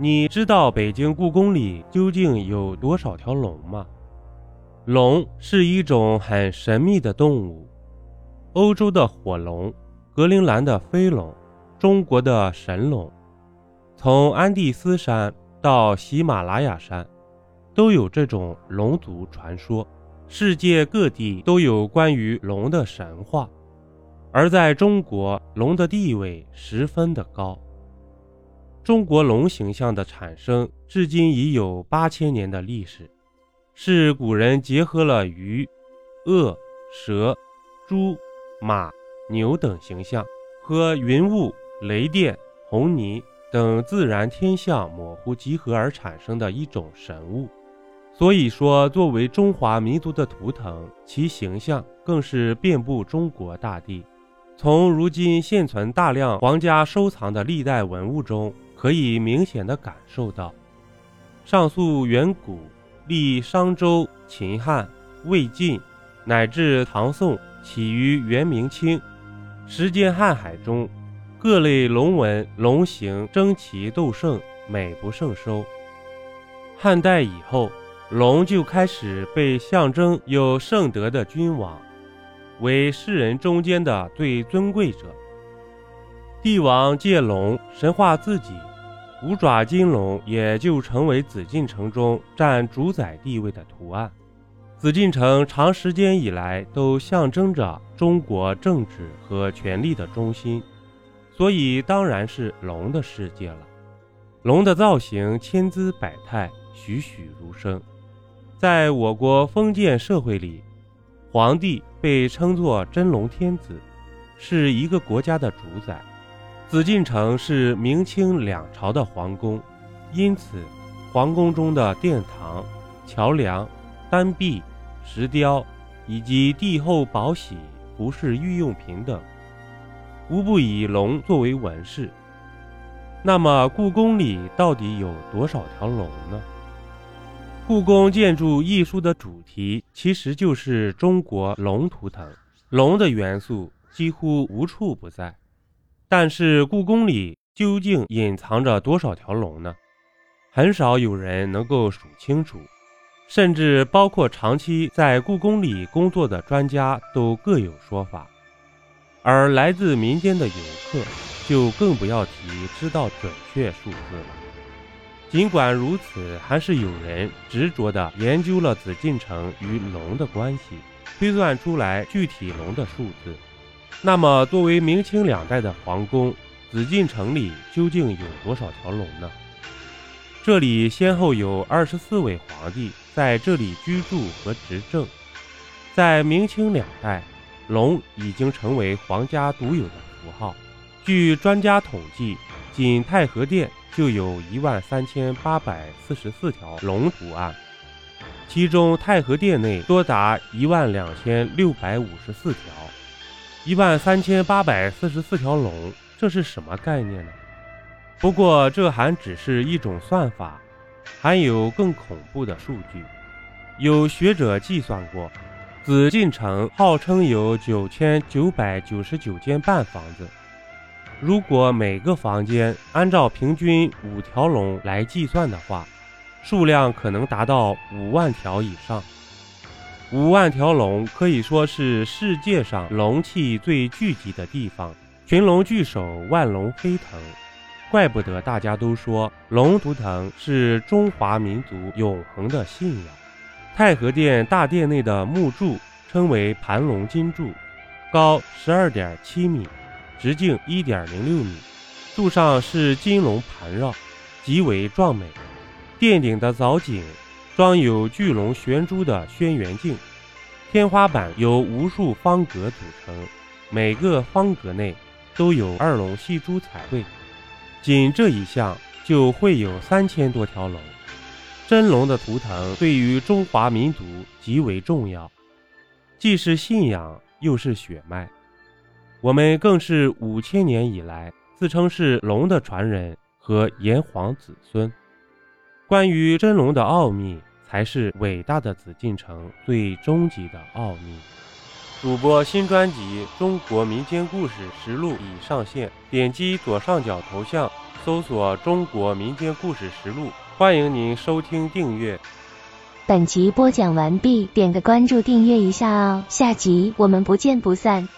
你知道北京故宫里究竟有多少条龙吗？龙是一种很神秘的动物，欧洲的火龙，格陵兰的飞龙，中国的神龙，从安第斯山到喜马拉雅山，都有这种龙族传说。世界各地都有关于龙的神话，而在中国，龙的地位十分的高。中国龙形象的产生至今已有八千年的历史，是古人结合了鱼、鳄、蛇、猪、马、牛等形象和云雾、雷电、红泥等自然天象模糊集合而产生的一种神物。所以说，作为中华民族的图腾，其形象更是遍布中国大地。从如今现存大量皇家收藏的历代文物中，可以明显的感受到，上溯远古，历商周、秦汉、魏晋，乃至唐宋，起于元明清，时间瀚海中，各类龙纹龙形争奇斗胜，美不胜收。汉代以后，龙就开始被象征有圣德的君王，为世人中间的最尊贵者。帝王借龙神化自己。五爪金龙也就成为紫禁城中占主宰地位的图案。紫禁城长时间以来都象征着中国政治和权力的中心，所以当然是龙的世界了。龙的造型千姿百态，栩栩如生。在我国封建社会里，皇帝被称作真龙天子，是一个国家的主宰。紫禁城是明清两朝的皇宫，因此皇宫中的殿堂、桥梁、丹壁、石雕以及帝后宝玺、服饰御用品等，无不以龙作为纹饰。那么，故宫里到底有多少条龙呢？故宫建筑艺术的主题其实就是中国龙图腾，龙的元素几乎无处不在。但是故宫里究竟隐藏着多少条龙呢？很少有人能够数清楚，甚至包括长期在故宫里工作的专家都各有说法。而来自民间的游客就更不要提知道准确数字了。尽管如此，还是有人执着地研究了紫禁城与龙的关系，推算出来具体龙的数字。那么，作为明清两代的皇宫，紫禁城里究竟有多少条龙呢？这里先后有二十四位皇帝在这里居住和执政，在明清两代，龙已经成为皇家独有的符号。据专家统计，仅太和殿就有一万三千八百四十四条龙图案，其中太和殿内多达一万两千六百五十四条。一万三千八百四十四条龙，这是什么概念呢？不过这还只是一种算法，还有更恐怖的数据。有学者计算过，紫禁城号称有九千九百九十九间半房子，如果每个房间按照平均五条龙来计算的话，数量可能达到五万条以上。五万条龙可以说是世界上龙气最聚集的地方，群龙聚首，万龙飞腾，怪不得大家都说龙图腾是中华民族永恒的信仰。太和殿大殿内的木柱称为盘龙金柱，高十二点七米，直径一点零六米，柱上是金龙盘绕，极为壮美。殿顶的藻井。装有巨龙悬珠的轩辕镜，天花板由无数方格组成，每个方格内都有二龙戏珠彩绘，仅这一项就会有三千多条龙。真龙的图腾对于中华民族极为重要，既是信仰又是血脉。我们更是五千年以来自称是龙的传人和炎黄子孙。关于真龙的奥秘。才是伟大的紫禁城最终极的奥秘。主播新专辑《中国民间故事实录》已上线，点击左上角头像。搜索“中国民间故事实录”，欢迎您收听订阅。本集播讲完毕，点个关注，订阅一下哦，下集我们不见不散。